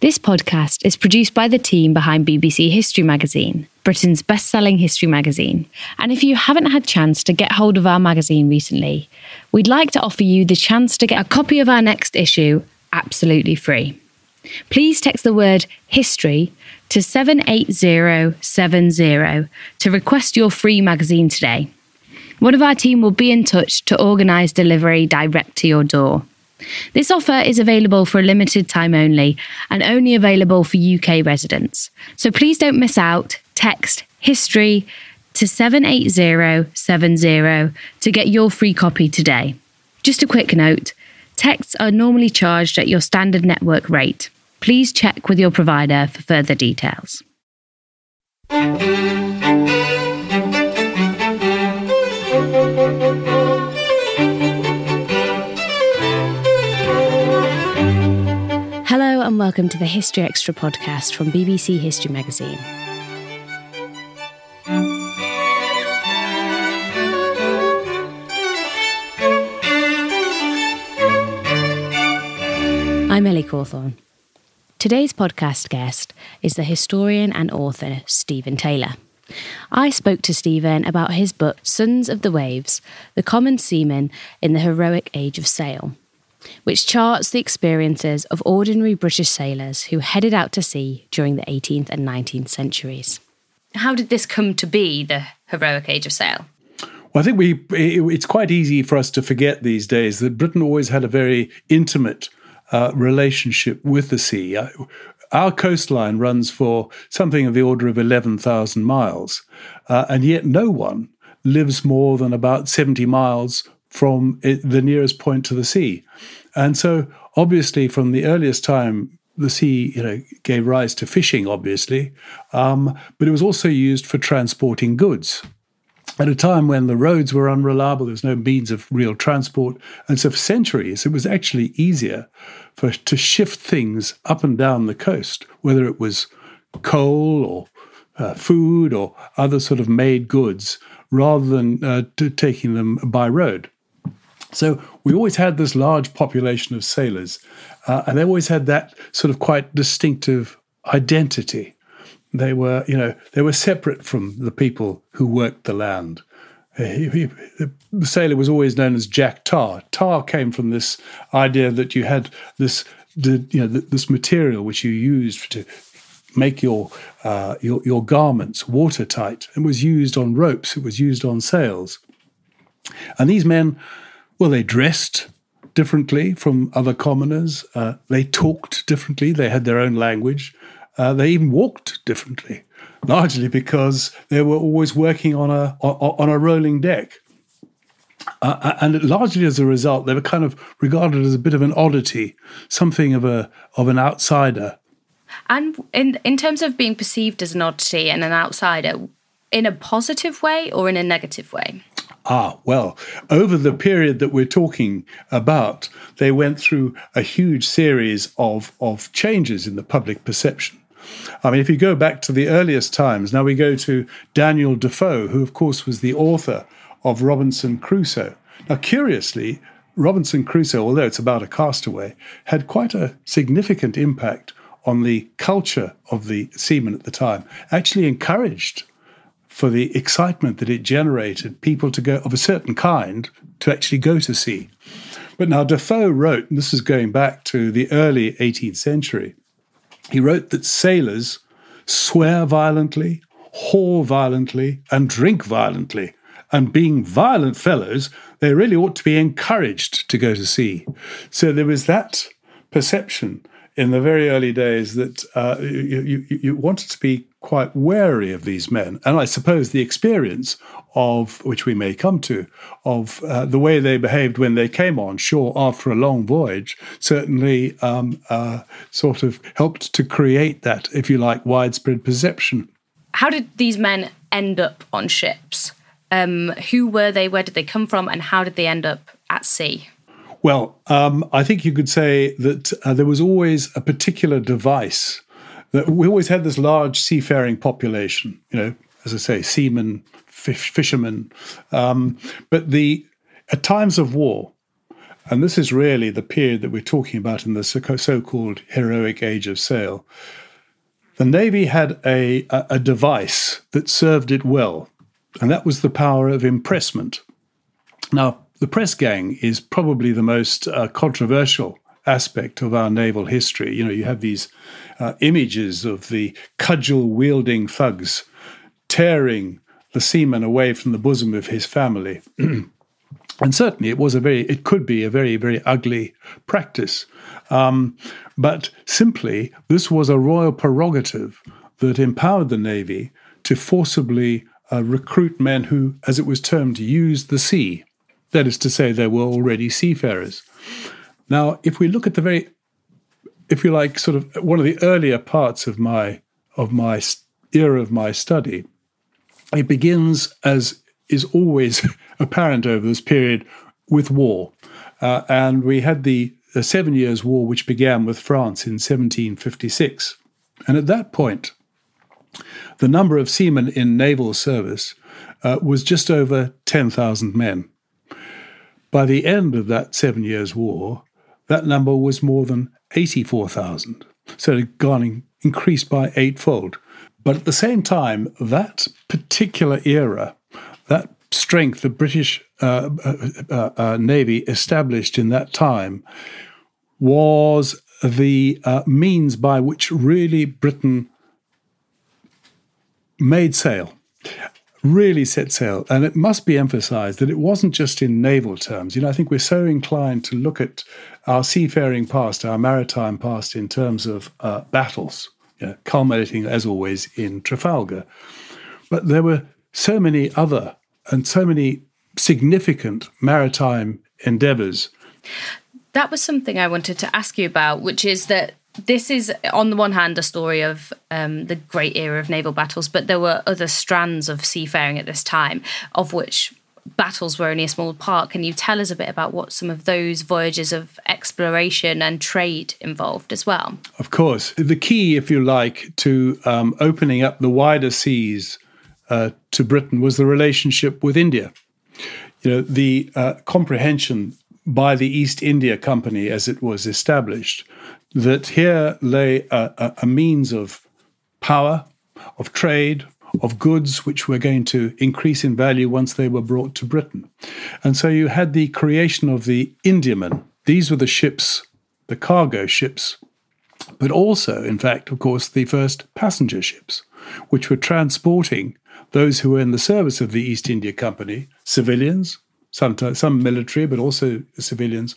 this podcast is produced by the team behind BBC History Magazine, Britain's best selling history magazine. And if you haven't had chance to get hold of our magazine recently, we'd like to offer you the chance to get a copy of our next issue absolutely free. Please text the word history to 78070 to request your free magazine today. One of our team will be in touch to organise delivery direct to your door. This offer is available for a limited time only and only available for UK residents. So please don't miss out. Text history to 78070 to get your free copy today. Just a quick note texts are normally charged at your standard network rate. Please check with your provider for further details. And welcome to the History Extra podcast from BBC History Magazine. I'm Ellie Cawthorne. Today's podcast guest is the historian and author Stephen Taylor. I spoke to Stephen about his book Sons of the Waves The Common Seamen in the Heroic Age of Sail which charts the experiences of ordinary British sailors who headed out to sea during the 18th and 19th centuries. How did this come to be, the heroic age of sail? Well, I think we it's quite easy for us to forget these days that Britain always had a very intimate uh, relationship with the sea. Uh, our coastline runs for something of the order of 11,000 miles, uh, and yet no one lives more than about 70 miles from it, the nearest point to the sea. And so, obviously, from the earliest time, the sea, you know, gave rise to fishing, obviously, um, but it was also used for transporting goods. At a time when the roads were unreliable, there was no means of real transport, and so for centuries it was actually easier for to shift things up and down the coast, whether it was coal or uh, food or other sort of made goods, rather than uh, taking them by road. So we always had this large population of sailors, uh, and they always had that sort of quite distinctive identity. They were, you know, they were separate from the people who worked the land. he, he, the sailor was always known as Jack Tar. Tar came from this idea that you had this, you know, this material which you used to make your, uh, your your garments watertight. It was used on ropes. It was used on sails. And these men, well, they dressed differently from other commoners. Uh, they talked differently. They had their own language. Uh, they even walked differently largely because they were always working on a on a rolling deck. Uh, uh, and largely as a result, they were kind of regarded as a bit of an oddity, something of a of an outsider. And in in terms of being perceived as an oddity and an outsider, in a positive way or in a negative way? Ah, well, over the period that we're talking about, they went through a huge series of, of changes in the public perception. I mean, if you go back to the earliest times, now we go to Daniel Defoe, who, of course, was the author of Robinson Crusoe. Now, curiously, Robinson Crusoe, although it's about a castaway, had quite a significant impact on the culture of the seamen at the time, actually encouraged for the excitement that it generated people to go of a certain kind to actually go to sea. But now Defoe wrote, and this is going back to the early 18th century, he wrote that sailors swear violently, whore violently, and drink violently. And being violent fellows, they really ought to be encouraged to go to sea. So there was that perception in the very early days that uh, you, you, you, wanted to be quite wary of these men. And I suppose the experience of, which we may come to, of uh, the way they behaved when they came on shore after a long voyage certainly um, uh, sort of helped to create that, if you like, widespread perception. How did these men end up on ships? Um, who were they? Where did they come from? And how did they end up at sea? Well, um, I think you could say that uh, there was always a particular device that we always had this large seafaring population. You know, as I say, seamen, fish, fishermen, um, but the at times of war, and this is really the period that we're talking about in the so-called heroic age of sail. The navy had a, a device that served it well, and that was the power of impressment. Now, the press gang is probably the most uh, controversial aspect of our naval history. You know, you have these uh, images of the cudgel wielding thugs tearing the seaman away from the bosom of his family. and certainly it was a very, it could be a very, very ugly practice. Um, but simply, this was a royal prerogative that empowered the Navy to forcibly uh, recruit men who, as it was termed, used the sea that is to say, there were already seafarers. Now, if we look at the very, if you like, sort of one of the earlier parts of my of my era of my study, it begins as is always apparent over this period with war, uh, and we had the, the Seven Years' War, which began with France in 1756, and at that point, the number of seamen in naval service uh, was just over ten thousand men. By the end of that Seven Years' War, that number was more than 84,000. So it had gone increased by eightfold. But at the same time, that particular era, that strength the British uh, uh, uh, uh Navy established in that time, was the uh, means by which really Britain made sail really set sail. And it must be emphasized that it wasn't just in naval terms. You know, I think we're so inclined to look at our seafaring past, our maritime past, in terms of uh, battles, you know, culminating, as always, in Trafalgar. But there were so many other and so many significant maritime endeavors. That was something I wanted to ask you about, which is that this is on the one hand a story of um, the great era of naval battles, but there were other strands of seafaring at this time, of which battles were only a small part. Can you tell us a bit about what some of those voyages of exploration and trade involved as well? Of course. The key, if you like, to um, opening up the wider seas uh, to Britain was the relationship with India. You know, the uh, comprehension by the East India Company as it was established that here lay a, a, a means of power, of trade, of goods which were going to increase in value once they were brought to Britain. And so you had the creation of the Indiaman. These were the ships, the cargo ships, but also, in fact, of course, the first passenger ships, which were transporting those who were in the service of the East India Company, civilians, sometimes some military, but also civilians,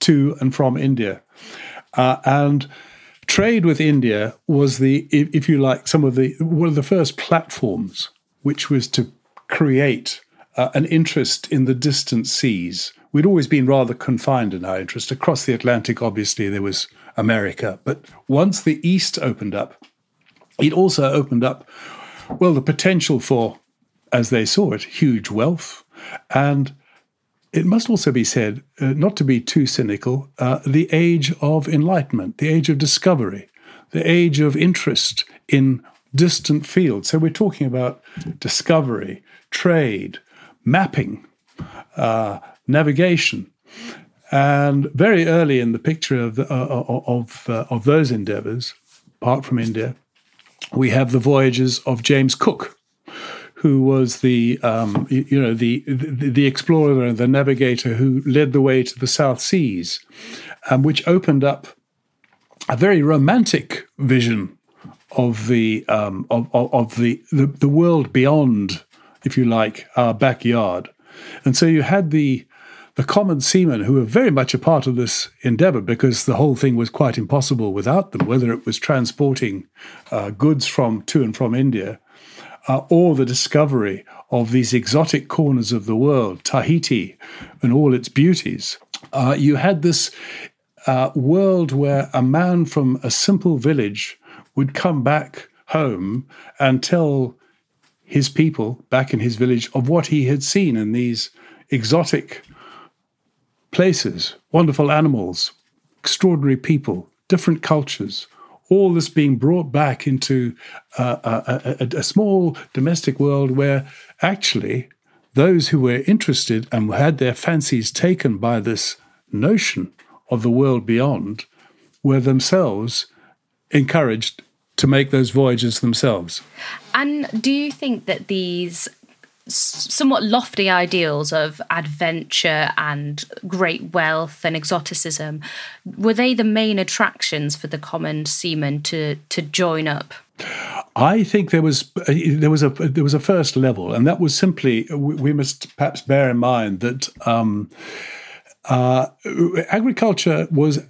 to and from India. Uh, and trade with India was the, if, you like, some of the one of the first platforms which was to create uh, an interest in the distant seas. We'd always been rather confined in our interest. Across the Atlantic, obviously, there was America. But once the East opened up, it also opened up, well, the potential for, as they saw it, huge wealth. And it must also be said, uh, not to be too cynical, uh, the age of enlightenment, the age of discovery, the age of interest in distant fields. So we're talking about discovery, trade, mapping, uh, navigation. And very early in the picture of the, uh, uh of uh, of those endeavors, apart from India, we have the voyages of James Cook, who was the um, you know the, the, the explorer and the navigator who led the way to the South Seas, um, which opened up a very romantic vision of the um, of, of, of the, the the world beyond, if you like, our backyard. And so you had the the common seamen who were very much a part of this endeavor because the whole thing was quite impossible without them, whether it was transporting uh, goods from to and from India uh, or the discovery of these exotic corners of the world, Tahiti and all its beauties. Uh, you had this uh, world where a man from a simple village would come back home and tell his people back in his village of what he had seen in these exotic places, wonderful animals, extraordinary people, different cultures, all this being brought back into uh, a, a, a, small domestic world where actually those who were interested and had their fancies taken by this notion of the world beyond were themselves encouraged to make those voyages themselves. And do you think that these somewhat lofty ideals of adventure and great wealth and exoticism were they the main attractions for the common seaman to to join up? I think there was there was a there was a first level, and that was simply we must perhaps bear in mind that um, uh, agriculture was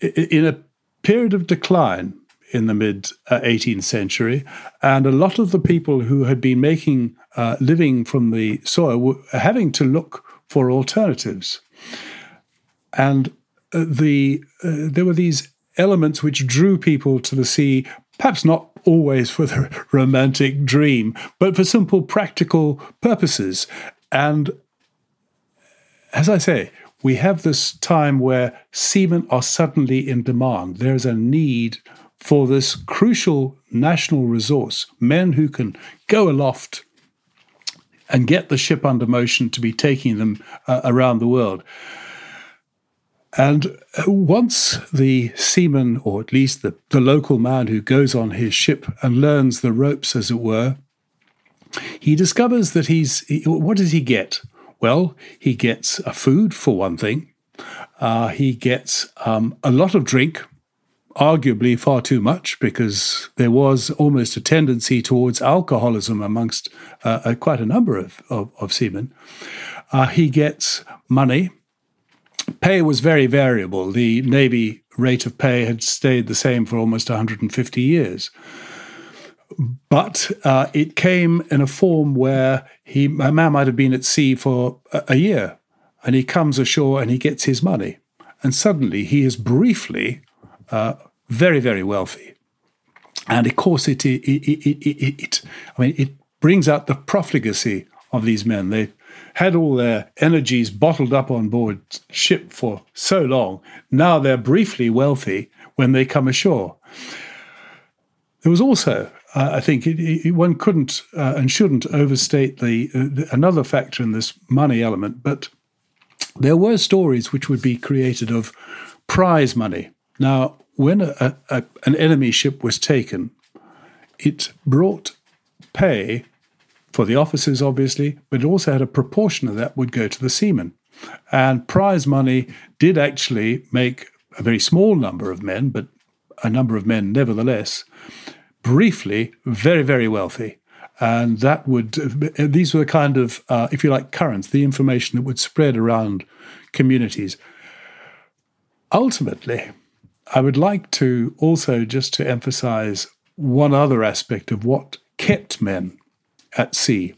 in a period of decline in the mid 18th uh, century, and a lot of the people who had been making uh, living from the soil were having to look for alternatives. And uh, the uh, there were these elements which drew people to the sea, perhaps not always for the romantic dream, but for simple practical purposes. And as I say, we have this time where seamen are suddenly in demand. There's a need for this crucial national resource, men who can go aloft and get the ship under motion to be taking them uh, around the world. And uh, once the seaman, or at least the, the local man who goes on his ship and learns the ropes, as it were, he discovers that he's. He, what does he get? Well, he gets a food, for one thing. Uh, he gets um, a lot of drink, arguably far too much because there was almost a tendency towards alcoholism amongst uh, uh, quite a number of, of, of seamen. Uh, he gets money. Pay was very variable. The Navy rate of pay had stayed the same for almost 150 years. But uh, it came in a form where he, a man might have been at sea for a, a year and he comes ashore and he gets his money. And suddenly he is briefly uh, very, very wealthy. And of course, it, it, it, it, I mean, it brings out the profligacy of these men. They've had all their energies bottled up on board ship for so long. Now they're briefly wealthy when they come ashore. There was also, uh, I think, it, it, one couldn't uh, and shouldn't overstate the, uh, the, another factor in this money element, but there were stories which would be created of prize money. Now, when a, a, an enemy ship was taken, it brought pay for the officers, obviously, but it also had a proportion of that would go to the seamen. And prize money did actually make a very small number of men, but a number of men nevertheless, briefly very, very wealthy. And that would, these were the kind of, uh, if you like, currents, the information that would spread around communities. Ultimately, I would like to also just to emphasize one other aspect of what kept men at sea.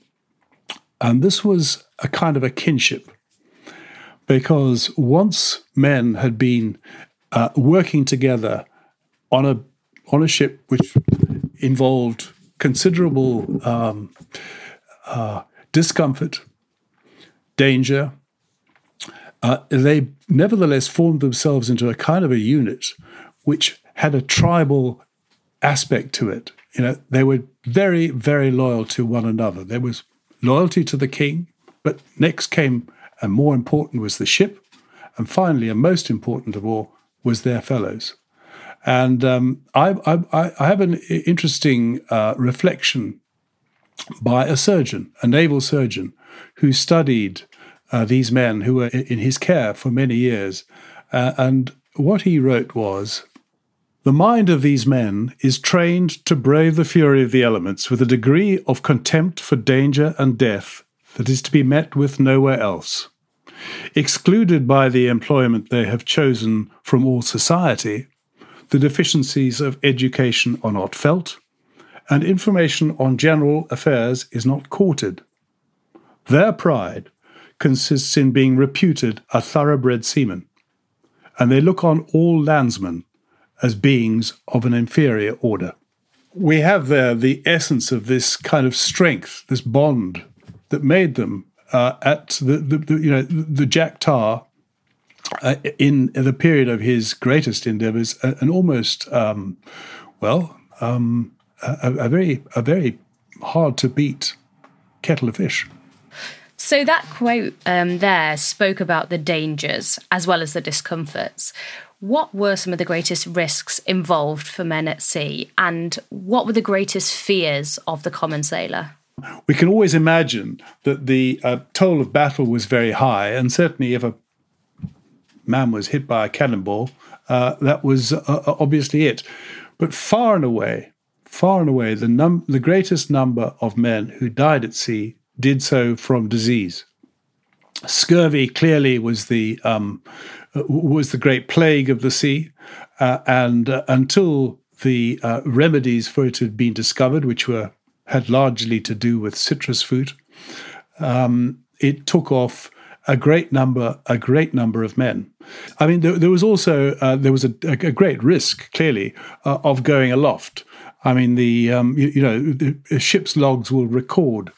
And this was a kind of a kinship, because once men had been uh, working together on a on a ship which involved considerable um, uh, discomfort, danger, uh, they nevertheless formed themselves into a kind of a unit which had a tribal aspect to it. You know, they were very, very loyal to one another. There was loyalty to the king, but next came, and more important, was the ship. And finally, and most important of all, was their fellows. And um, I, I, I, have an interesting uh, reflection by a surgeon, a naval surgeon, who studied uh, these men who were in his care for many years. Uh, and what he wrote was The mind of these men is trained to brave the fury of the elements with a degree of contempt for danger and death that is to be met with nowhere else. Excluded by the employment they have chosen from all society, the deficiencies of education are not felt, and information on general affairs is not courted. Their pride consists in being reputed a thoroughbred seaman, and they look on all landsmen as beings of an inferior order. We have there the essence of this kind of strength, this bond that made them uh, at the, the, the, you know the Jack Tar uh, in the period of his greatest endeavors, an almost, um, well, um, a, a, very, a very hard to beat kettle of fish. So that quote um, there spoke about the dangers as well as the discomforts. What were some of the greatest risks involved for men at sea, and what were the greatest fears of the common sailor? We can always imagine that the uh, toll of battle was very high, and certainly if a man was hit by a cannonball, uh, that was uh, uh, obviously it. But far and away, far and away, the, num- the greatest number of men who died at sea did so from disease. Scurvy clearly was the um, uh, was the great plague of the sea, uh, and uh, until the uh, remedies for it had been discovered, which were had largely to do with citrus fruit, um, it took off a great number, a great number of men. I mean, there, there was also uh, there was a, a, great risk, clearly, uh, of going aloft. I mean, the um, you, you, know the ship's logs will record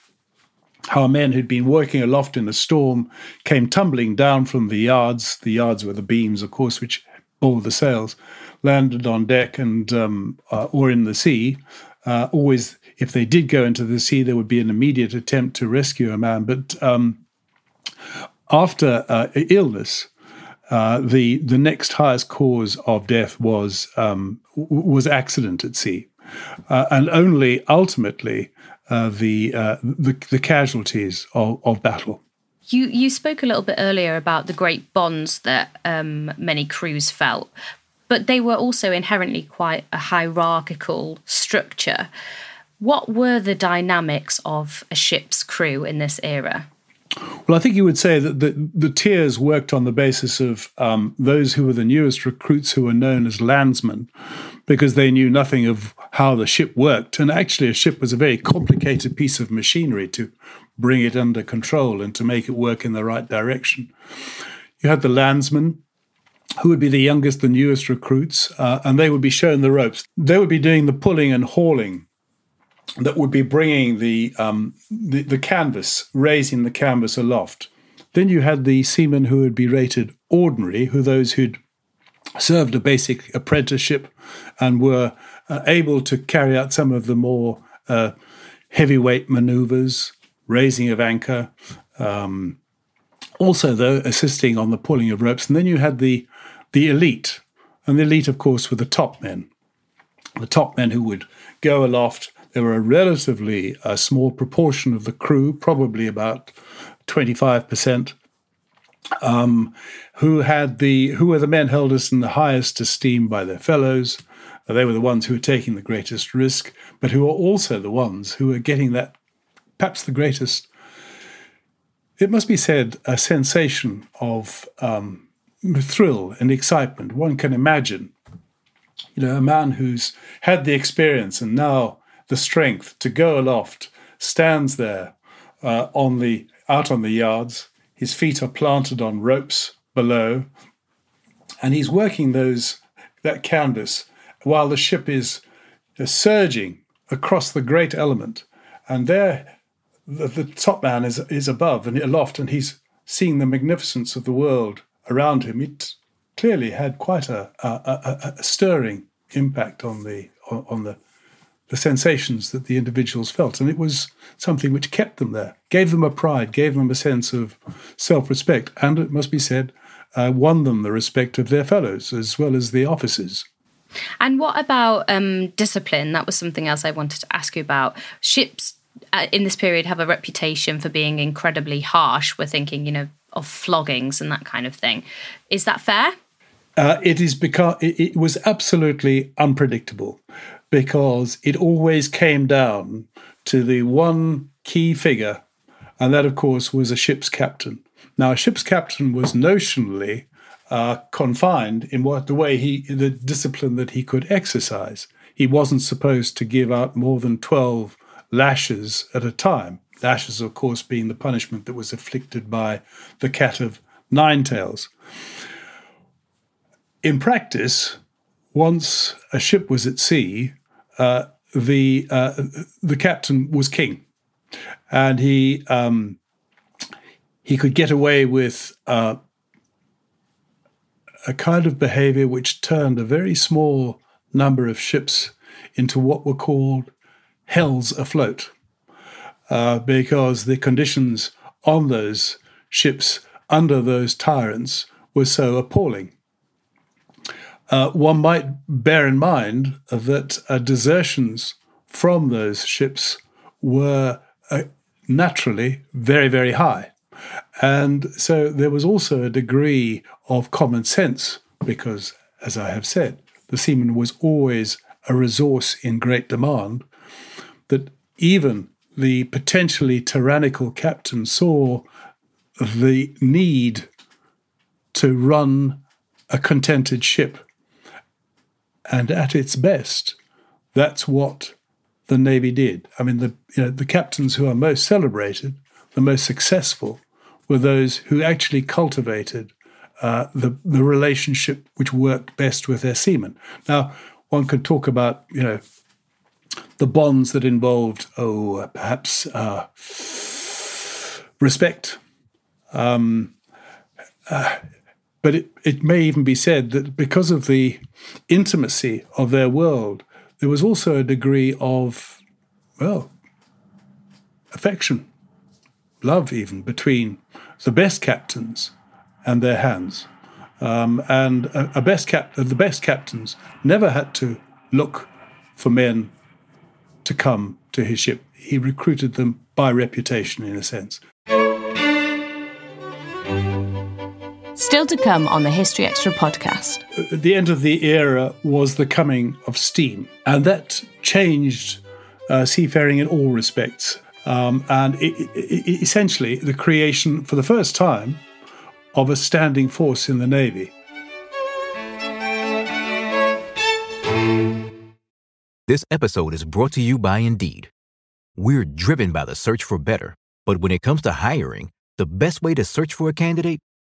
how men who'd been working aloft in a storm came tumbling down from the yards. The yards were the beams, of course, which bore the sails. Landed on deck and um, uh, or in the sea. Uh, always, if they did go into the sea, there would be an immediate attempt to rescue a man. But um, after uh, illness, uh, the the next highest cause of death was um, was accident at sea, uh, and only ultimately uh, the, uh, the, the casualties of, of battle. You you spoke a little bit earlier about the great bonds that um, many crews felt, but they were also inherently quite a hierarchical structure. What were the dynamics of a ship's crew in this era? Well, I think you would say that the, the tiers worked on the basis of um, those who were the newest recruits who were known as landsmen because they knew nothing of how the ship worked. And actually, a ship was a very complicated piece of machinery to bring it under control and to make it work in the right direction. You had the landsmen, who would be the youngest, the newest recruits, uh, and they would be shown the ropes. They would be doing the pulling and hauling that would be bringing the, um, the, the canvas, raising the canvas aloft. Then you had the seamen who would be rated ordinary, who those who'd served a basic apprenticeship and were uh, able to carry out some of the more uh, heavyweight maneuvers, raising of anchor, um, also though assisting on the pulling of ropes. And then you had the the elite, and the elite, of course, were the top men, the top men who would go aloft. There were a relatively uh, small proportion of the crew, probably about 25%, um, who had the who were the men held as in the highest esteem by their fellows. They were the ones who were taking the greatest risk, but who were also the ones who were getting that perhaps the greatest. It must be said, a sensation of um, thrill and excitement. One can imagine, you know, a man who's had the experience and now the strength to go aloft stands there uh, on the out on the yards. His feet are planted on ropes below, and he's working those that canvas while the ship is uh, surging across the great element. And there, the, the top man is is above and aloft, and he's seeing the magnificence of the world around him. It clearly had quite a, a, a, a stirring impact on the on, on the the sensations that the individuals felt. And it was something which kept them there, gave them a pride, gave them a sense of self respect, and it must be said, uh, won them the respect of their fellows as well as the officers. And what about um, discipline? That was something else I wanted to ask you about. Ships uh, in this period have a reputation for being incredibly harsh. We're thinking, you know, of floggings and that kind of thing. Is that fair? Uh, it is because it, it was absolutely unpredictable because it always came down to the one key figure, and that, of course, was a ship's captain. Now, a ship's captain was notionally uh, confined in what the way he, the discipline that he could exercise. He wasn't supposed to give out more than 12 lashes at a time. Lashes, of course, being the punishment that was inflicted by the cat of nine tails. In practice, once a ship was at sea, uh, the uh, the captain was king, and he um, he could get away with uh, a kind of behavior which turned a very small number of ships into what were called hells afloat, uh, because the conditions on those ships under those tyrants were so appalling. Uh, one might bear in mind that uh, desertions from those ships were uh, naturally very, very high. And so there was also a degree of common sense because, as I have said, the seaman was always a resource in great demand, that even the potentially tyrannical captain saw the need to run a contented ship and at its best, that's what the Navy did. I mean, the, you know, the captains who are most celebrated, the most successful, were those who actually cultivated uh, the, the relationship which worked best with their seamen. Now, one could talk about, you know, the bonds that involved, oh, perhaps uh, respect. Um, uh, but it, it may even be said that because of the intimacy of their world, there was also a degree of, well, affection, love even between the best captains and their hands. Um, and a, a best cap- the best captains never had to look for men to come to his ship. He recruited them by reputation, in a sense. Still to come on the History Extra podcast. The end of the era was the coming of steam, and that changed uh, seafaring in all respects. Um, and it, it, essentially, the creation for the first time of a standing force in the Navy. This episode is brought to you by Indeed. We're driven by the search for better, but when it comes to hiring, the best way to search for a candidate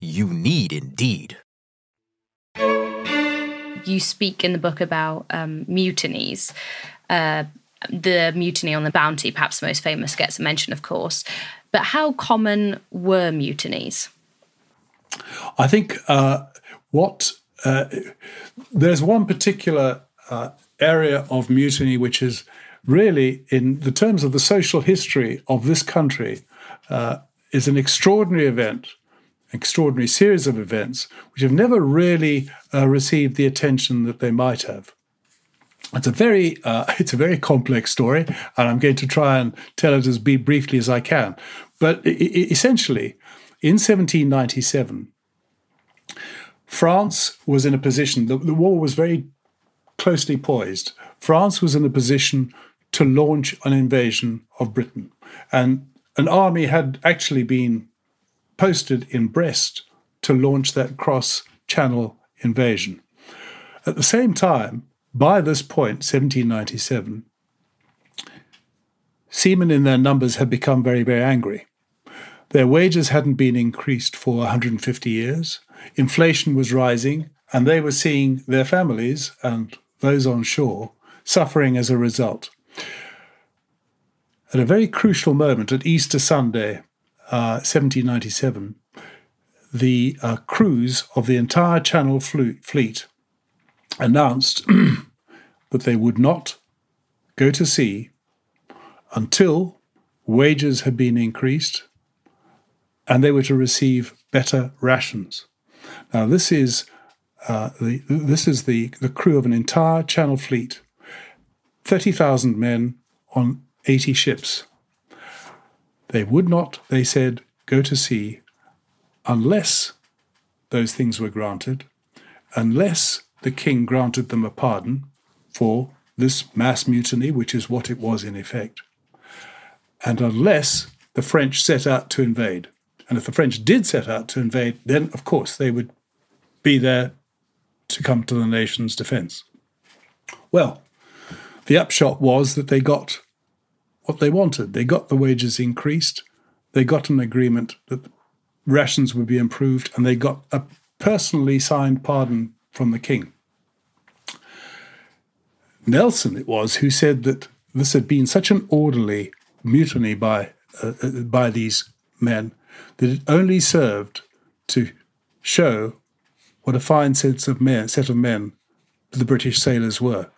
You need Indeed. You speak in the book about um, mutinies. Uh, the mutiny on the Bounty, perhaps the most famous, gets a mention, of course. But how common were mutinies? I think uh, what uh, there's one particular uh, area of mutiny which is really, in the terms of the social history of this country, uh, is an extraordinary event, extraordinary series of events which have never really uh, received the attention that they might have. It's a very uh, it's a very complex story, and I'm going to try and tell it as briefly as I can. But essentially, in 1797, France was in a position. The, the war was very closely poised. France was in a position to launch an invasion of Britain, and an army had actually been posted in Brest to launch that cross-channel invasion. At the same time, by this point, 1797, seamen in their numbers had become very, very angry. Their wages hadn't been increased for 150 years. Inflation was rising, and they were seeing their families and those on shore suffering as a result. At a very crucial moment, at Easter Sunday, uh, 1797, the uh, crews of the entire Channel fleet announced that they would not go to sea until wages had been increased and they were to receive better rations. Now, this is uh, the this is the, the crew of an entire Channel fleet, thirty thousand men on eighty ships. They would not, they said, go to sea unless those things were granted, unless the king granted them a pardon for this mass mutiny, which is what it was in effect, and unless the French set out to invade. And if the French did set out to invade, then of course they would be there to come to the nation's defense. Well, the upshot was that they got what they wanted. They got the wages increased, they got an agreement that rations would be improved, and they got a personally signed pardon from the king. Nelson, it was, who said that this had been such an orderly mutiny by, uh, uh, by these men that it only served to show what a fine sense of men, set of men the British sailors were.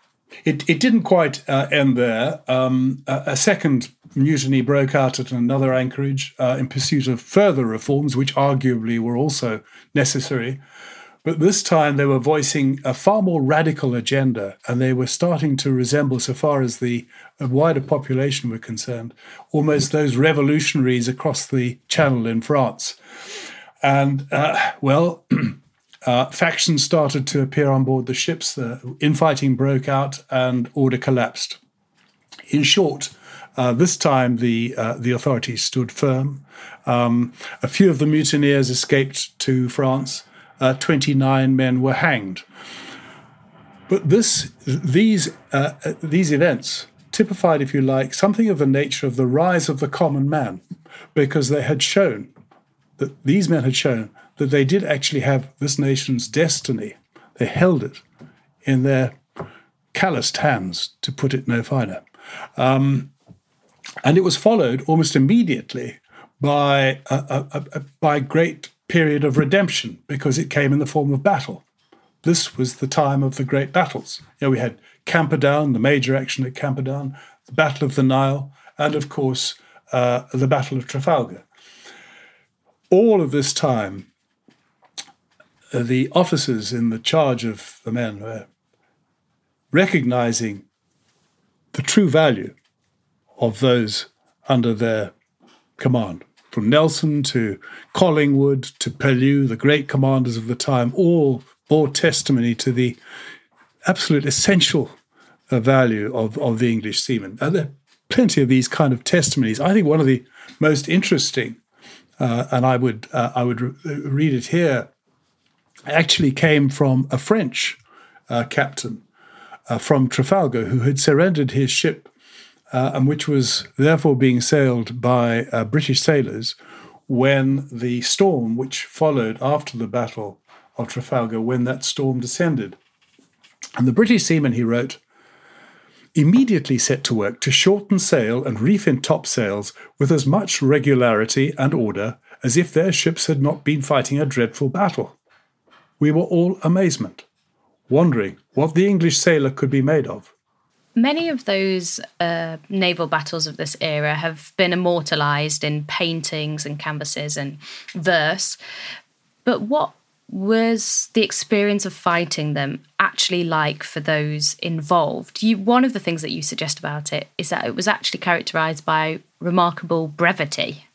It, it didn't quite uh, end there. Um, a, a, second mutiny broke out at another anchorage uh, in pursuit of further reforms, which arguably were also necessary. But this time they were voicing a far more radical agenda, and they were starting to resemble, so far as the wider population were concerned, almost those revolutionaries across the Channel in France. And, uh, well, uh, factions started to appear on board the ships, the infighting broke out, and order collapsed. In short, uh, this time the uh, the authorities stood firm. Um, a few of the mutineers escaped to France, uh, 29 men were hanged. But this, these, uh, these events typified, if you like, something of the nature of the rise of the common man, because they had shown that these men had shown that they did actually have this nation's destiny. They held it in their calloused hands, to put it no finer. Um, and it was followed almost immediately by a, a, a, by great period of redemption because it came in the form of battle. This was the time of the great battles. You know, we had Camperdown, the major action at Camperdown, the Battle of the Nile, and of course, uh, the Battle of Trafalgar. All of this time, the officers in the charge of the men were recognizing the true value of those under their command from Nelson to Collingwood to Pellew, the great commanders of the time, all bore testimony to the absolute essential uh, value of, of the English seaman. And there are plenty of these kind of testimonies. I think one of the most interesting, uh, and I would uh, I would re- read it here, actually came from a French uh, captain uh, from Trafalgar who had surrendered his ship uh, and which was therefore being sailed by uh, British sailors when the storm which followed after the Battle of Trafalgar, when that storm descended. And the British seamen, he wrote, immediately set to work to shorten sail and reef in topsails with as much regularity and order as if their ships had not been fighting a dreadful battle. We were all amazement, wondering what the English sailor could be made of. Many of those uh, naval battles of this era have been immortalized in paintings and canvases and verse. But what was the experience of fighting them actually like for those involved? You, one of the things that you suggest about it is that it was actually characterized by remarkable brevity.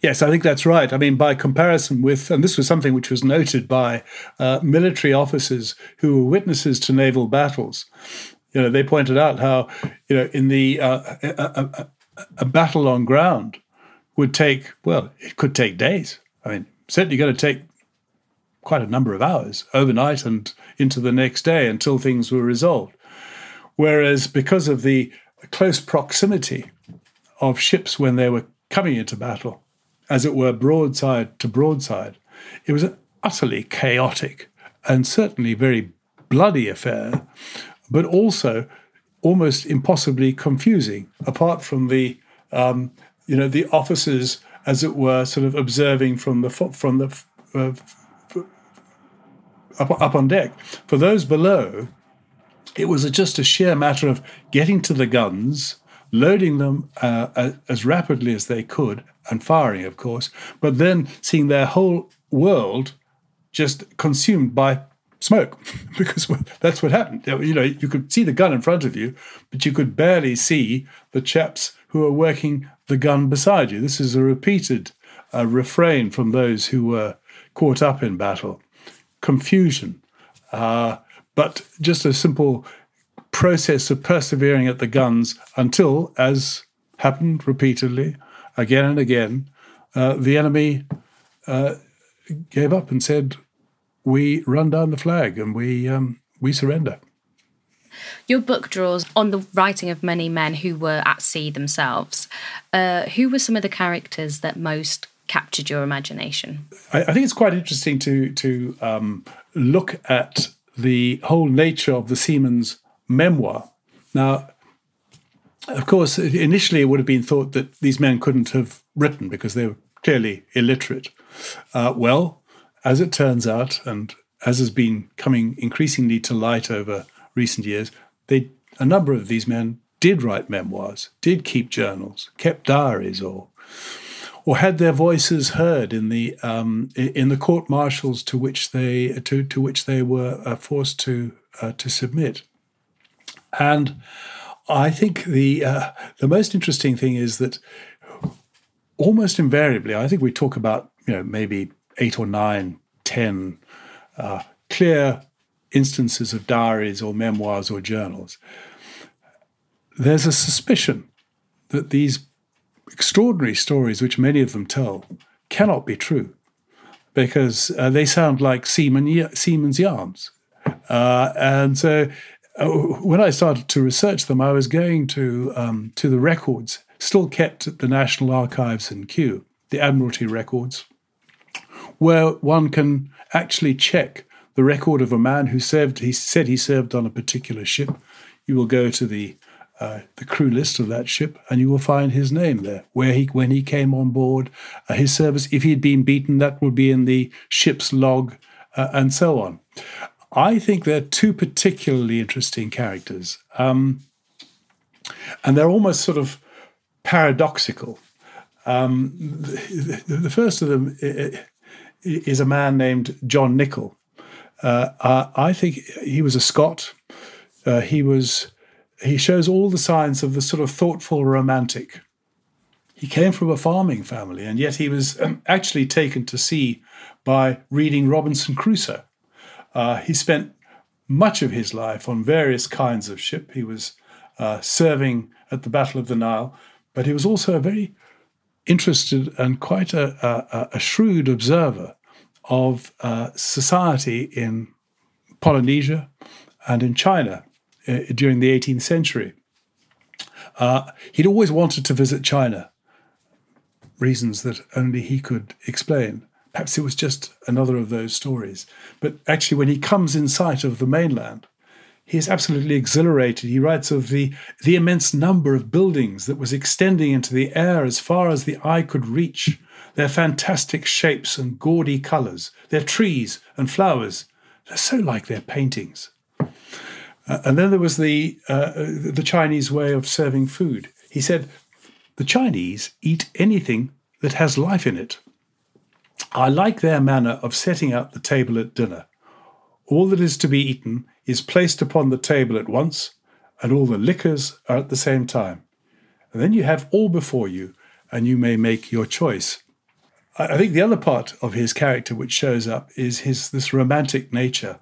Yes, I think that's right. I mean, by comparison with, and this was something which was noted by uh, military officers who were witnesses to naval battles. You know, they pointed out how, you know, in the uh, a, a, a battle on ground would take well, it could take days. I mean, certainly going to take quite a number of hours overnight and into the next day until things were resolved. Whereas because of the close proximity of ships when they were coming into battle, as it were broadside to broadside, it was an utterly chaotic and certainly very bloody affair, but also almost impossibly confusing, apart from the um, you know the officers, as it were, sort of observing from the from the uh, up, up on deck. For those below, it was just a sheer matter of getting to the guns, loading them uh, as rapidly as they could, and firing, of course, but then seeing their whole world just consumed by smoke because that's what happened. You know, you could see the gun in front of you, but you could barely see the chaps who are working the gun beside you. This is a repeated uh, refrain from those who were caught up in battle confusion, uh, but just a simple process of persevering at the guns until, as happened repeatedly, again and again, uh, the enemy uh, gave up and said, "We run down the flag and we um, we surrender." Your book draws on the writing of many men who were at sea themselves. Uh, who were some of the characters that most captured your imagination? I, I think it's quite interesting to to um, look at the whole nature of the seaman's memoir. Now, of course, initially it would have been thought that these men couldn't have written because they were clearly illiterate. Uh, well, as it turns out, and as has been coming increasingly to light over recent years, they a number of these men did write memoirs, did keep journals, kept diaries, or or had their voices heard in the um, in the court martials to which they to, to which they were uh, forced to uh, to submit. And I think the uh, the most interesting thing is that almost invariably, I think we talk about you know maybe eight or nine, ten uh, clear instances of diaries or memoirs or journals. There's a suspicion that these extraordinary stories, which many of them tell, cannot be true because uh, they sound like seaman, yarns. Uh, and so when I started to research them, I was going to, um, to the records still kept at the National Archives in Kew, the Admiralty records, where one can actually check the record of a man who served, he said he served on a particular ship. You will go to the uh, the crew list of that ship, and you will find his name there, where he when he came on board, uh, his service. If he'd been beaten, that would be in the ship's log, uh, and so on. I think they're two particularly interesting characters, um, and they're almost sort of paradoxical. Um, the, the, first of them is a man named John Nicol. Uh, I think he was a Scot. Uh, he was he shows all the signs of the sort of thoughtful romantic. He came from a farming family, and yet he was actually taken to sea by reading Robinson Crusoe. Uh, he spent much of his life on various kinds of ship. He was uh, serving at the Battle of the Nile, but he was also a very interested and quite a, a, a shrewd observer of uh, society in Polynesia and in China uh, during the 18th century. Uh, he'd always wanted to visit China, reasons that only he could explain. Perhaps it was just another of those stories. But actually, when he comes in sight of the mainland, he is absolutely exhilarated. He writes of the, the immense number of buildings that was extending into the air as far as the eye could reach, their fantastic shapes and gaudy colours, their trees and flowers. They're so like their paintings. Uh, and then there was the, uh, the Chinese way of serving food. He said, The Chinese eat anything that has life in it. I like their manner of setting out the table at dinner. All that is to be eaten is placed upon the table at once, and all the liquors are at the same time. And then you have all before you, and you may make your choice. I think the other part of his character which shows up is his this romantic nature.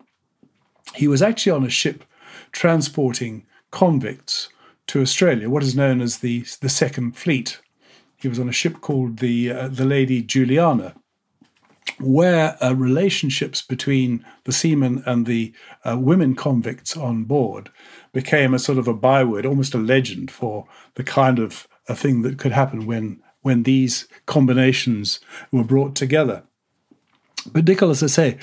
He was actually on a ship transporting convicts to Australia, what is known as the the Second Fleet. He was on a ship called the uh, the Lady Juliana, where uh, relationships between the seamen and the uh, women convicts on board became a sort of a byword, almost a legend for the kind of a thing that could happen when when these combinations were brought together. But Nicholas, I say,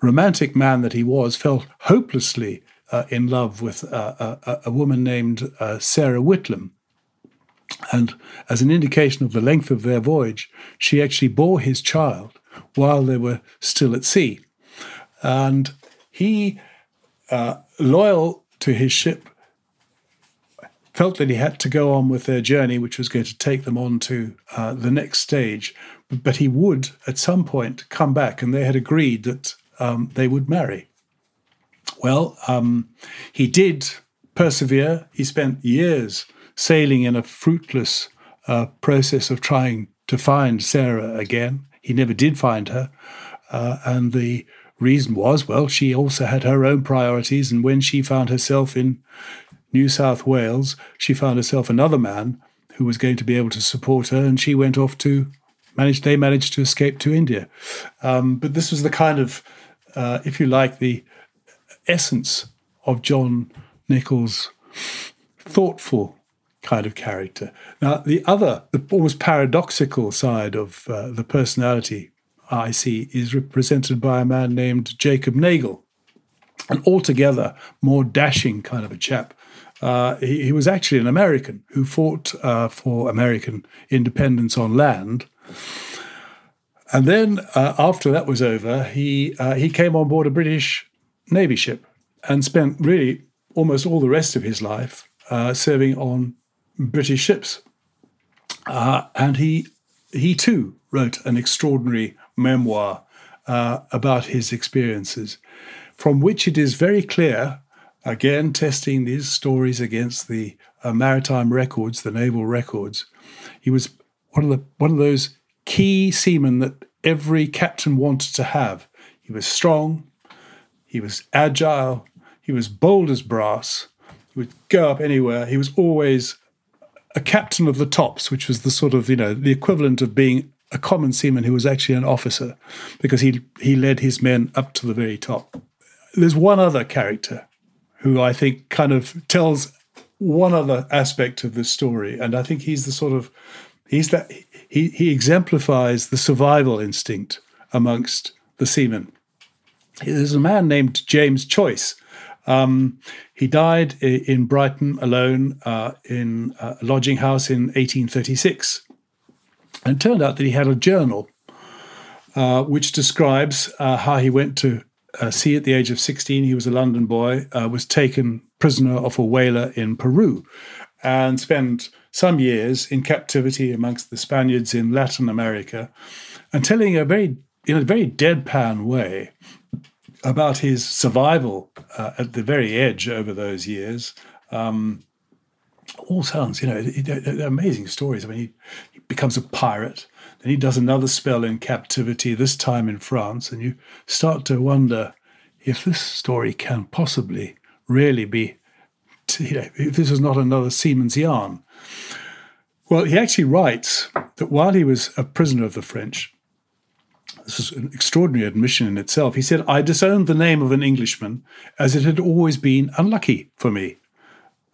romantic man that he was, fell hopelessly uh, in love with a, a, woman named uh, Sarah Whitlam. And as an indication of the length of their voyage, she actually bore his child while they were still at sea. And he, uh, loyal to his ship, felt that he had to go on with their journey, which was going to take them on to uh, the next stage. But he would, at some point, come back, and they had agreed that um, they would marry. Well, um, he did persevere. He spent years sailing in a fruitless uh, process of trying to find Sarah again. He never did find her. Uh, and the reason was, well, she also had her own priorities. And when she found herself in New South Wales, she found herself another man who was going to be able to support her. And she went off to manage, they managed to escape to India. Um, but this was the kind of, uh, if you like, the essence of John Nicol's thoughtful kind of character. Now, the other, the almost paradoxical side of uh, the personality I see is represented by a man named Jacob Nagle, an altogether more dashing kind of a chap. Uh, he, he, was actually an American who fought uh, for American independence on land. And then, uh, after that was over, he uh, he came on board a British Navy ship and spent really almost all the rest of his life uh, serving on British ships. Uh, and he, he too wrote an extraordinary memoir uh, about his experiences, from which it is very clear, again, testing these stories against the uh, maritime records, the naval records, he was one of, the, one of those key seamen that every captain wanted to have. He was strong, he was agile, he was bold as brass, he would go up anywhere, he was always a captain of the tops, which was the sort of, you know, the equivalent of being a common seaman who was actually an officer, because he he led his men up to the very top. There's one other character who I think kind of tells one other aspect of the story, and I think he's the sort of he's that he he exemplifies the survival instinct amongst the seamen. There's a man named James Choyce, um, he died in Brighton alone uh, in a lodging house in 1836. And it turned out that he had a journal uh, which describes uh, how he went to uh, sea at the age of 16. He was a London boy, uh, was taken prisoner of a whaler in Peru, and spent some years in captivity amongst the Spaniards in Latin America, and telling a very in a very deadpan way about his survival uh, at the very edge over those years. Um, all sounds, you know, they're amazing stories. I mean, he, he, becomes a pirate, then he does another spell in captivity, this time in France, and you start to wonder if this story can possibly really be, you know, if this is not another seaman's yarn. Well, he actually writes that while he was a prisoner of the French, this is an extraordinary admission in itself. He said, I disowned the name of an Englishman as it had always been unlucky for me.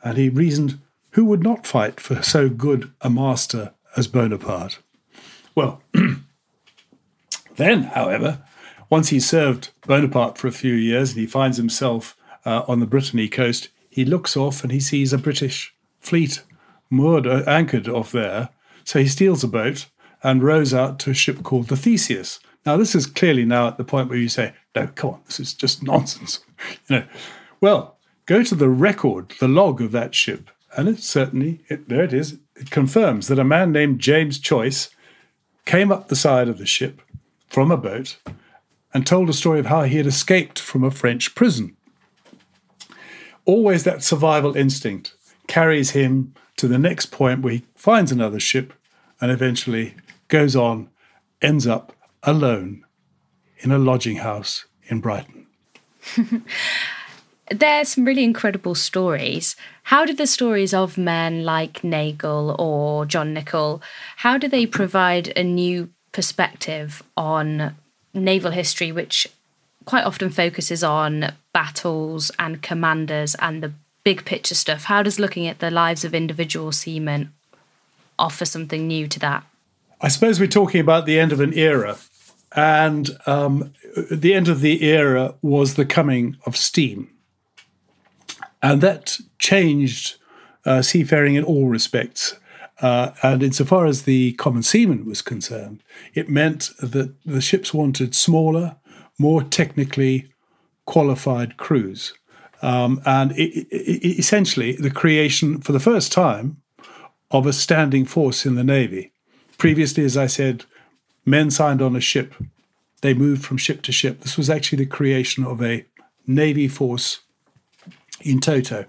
And he reasoned, who would not fight for so good a master as Bonaparte? Well, then, however, once he served Bonaparte for a few years and he finds himself uh, on the Brittany coast, he looks off and he sees a British fleet moored, uh, anchored off there. So he steals a boat and rows out to a ship called the Theseus. Now, this is clearly now at the point where you say, no, come on, this is just nonsense. you know, well, go to the record, the log of that ship, and it certainly, it, there it is, it confirms that a man named James Choyce came up the side of the ship from a boat and told a story of how he had escaped from a French prison. Always that survival instinct carries him to the next point where he finds another ship and eventually goes on, ends up alone in a lodging house in Brighton. There's some really incredible stories. How do the stories of men like Nagle or John Nicol, how do they provide a new perspective on naval history, which quite often focuses on battles and commanders and the big picture stuff? How does looking at the lives of individual seamen offer something new to that? I suppose we're talking about the end of an era. And um, the end of the era was the coming of steam. And that changed uh, seafaring in all respects. Uh, and insofar as the common seaman was concerned, it meant that the ships wanted smaller, more technically qualified crews. Um, and it, it, essentially, the creation for the first time of a standing force in the Navy. Previously, as I said, men signed on a ship, they moved from ship to ship. This was actually the creation of a Navy force in toto.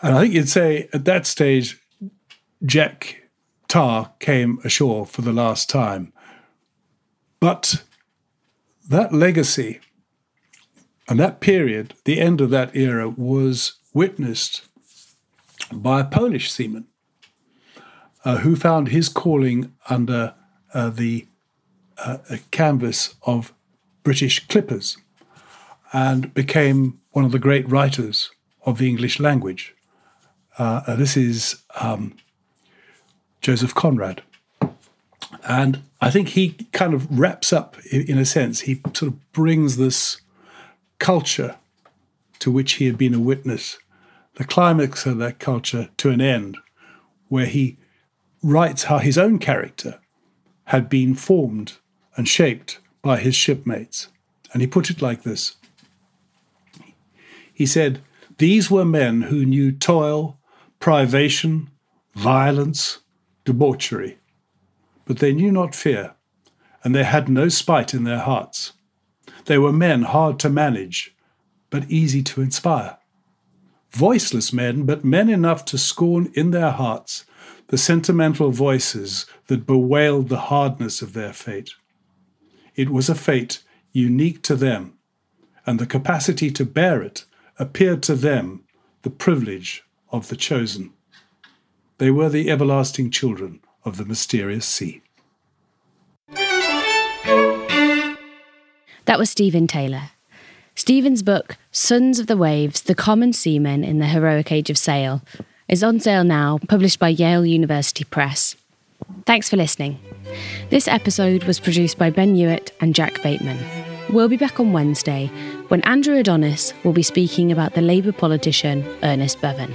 And I think you'd say at that stage, Jack Tar came ashore for the last time. But that legacy and that period, the end of that era, was witnessed by a Polish seaman uh, who found his calling under uh, the uh, canvas of British clippers and became one of the great writers of the English language. Uh, uh, this is um, Joseph Conrad. And I think he kind of wraps up, in a sense, he sort of brings this culture to which he had been a witness, the climax of that culture to an end, where he writes how his own character had been formed and shaped by his shipmates. And he put it like this He said, These were men who knew toil, privation, violence, debauchery, but they knew not fear, and they had no spite in their hearts. They were men hard to manage, but easy to inspire. Voiceless men, but men enough to scorn in their hearts the sentimental voices that bewailed the hardness of their fate. It was a fate unique to them, and the capacity to bear it appeared to them the privilege of the chosen. They were the everlasting children of the mysterious sea. That was Stephen Taylor. Stephen's book, Sons of the Waves The Common Seamen in the Heroic Age of Sail, is on sale now, published by Yale University Press. Thanks for listening. This episode was produced by Ben Hewitt and Jack Bateman. We'll be back on Wednesday when Andrew Adonis will be speaking about the Labour politician Ernest Bevin.